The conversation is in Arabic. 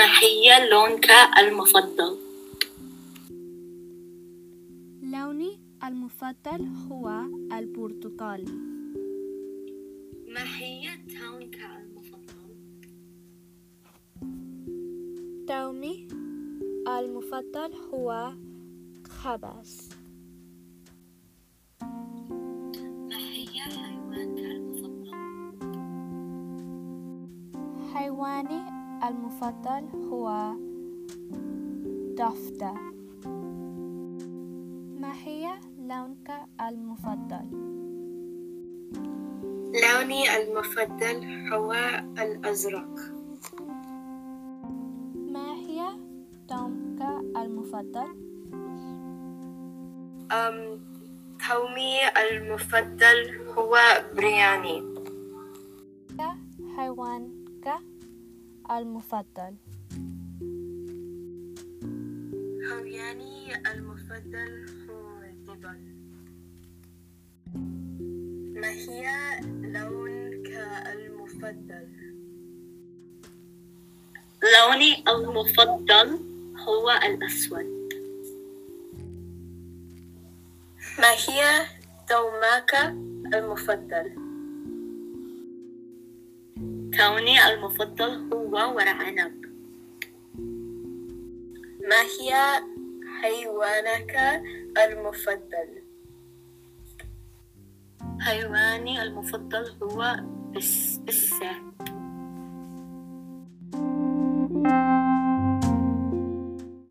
هي لونك المفضل؟ لوني المفضل هو البرتقالي ما هي لونك المفضل؟ لوني المفضل هو خبز ما هي حيوانك المفضل؟ حيواني المفضل هو ضفدع ما هي لونك المفضل؟ لوني المفضل هو الأزرق ما هي لونك المفضل؟ أم طعمي المفضل هو برياني حيوانك المفضل؟ حيواني المفضل هو الدبل ما هي لونك المفضل؟ لوني المفضل هو الأسود ما هي دومك المفضل؟ كوني المفضل هو ورق عنب ما هي حيوانك المفضل؟ حيواني المفضل هو بس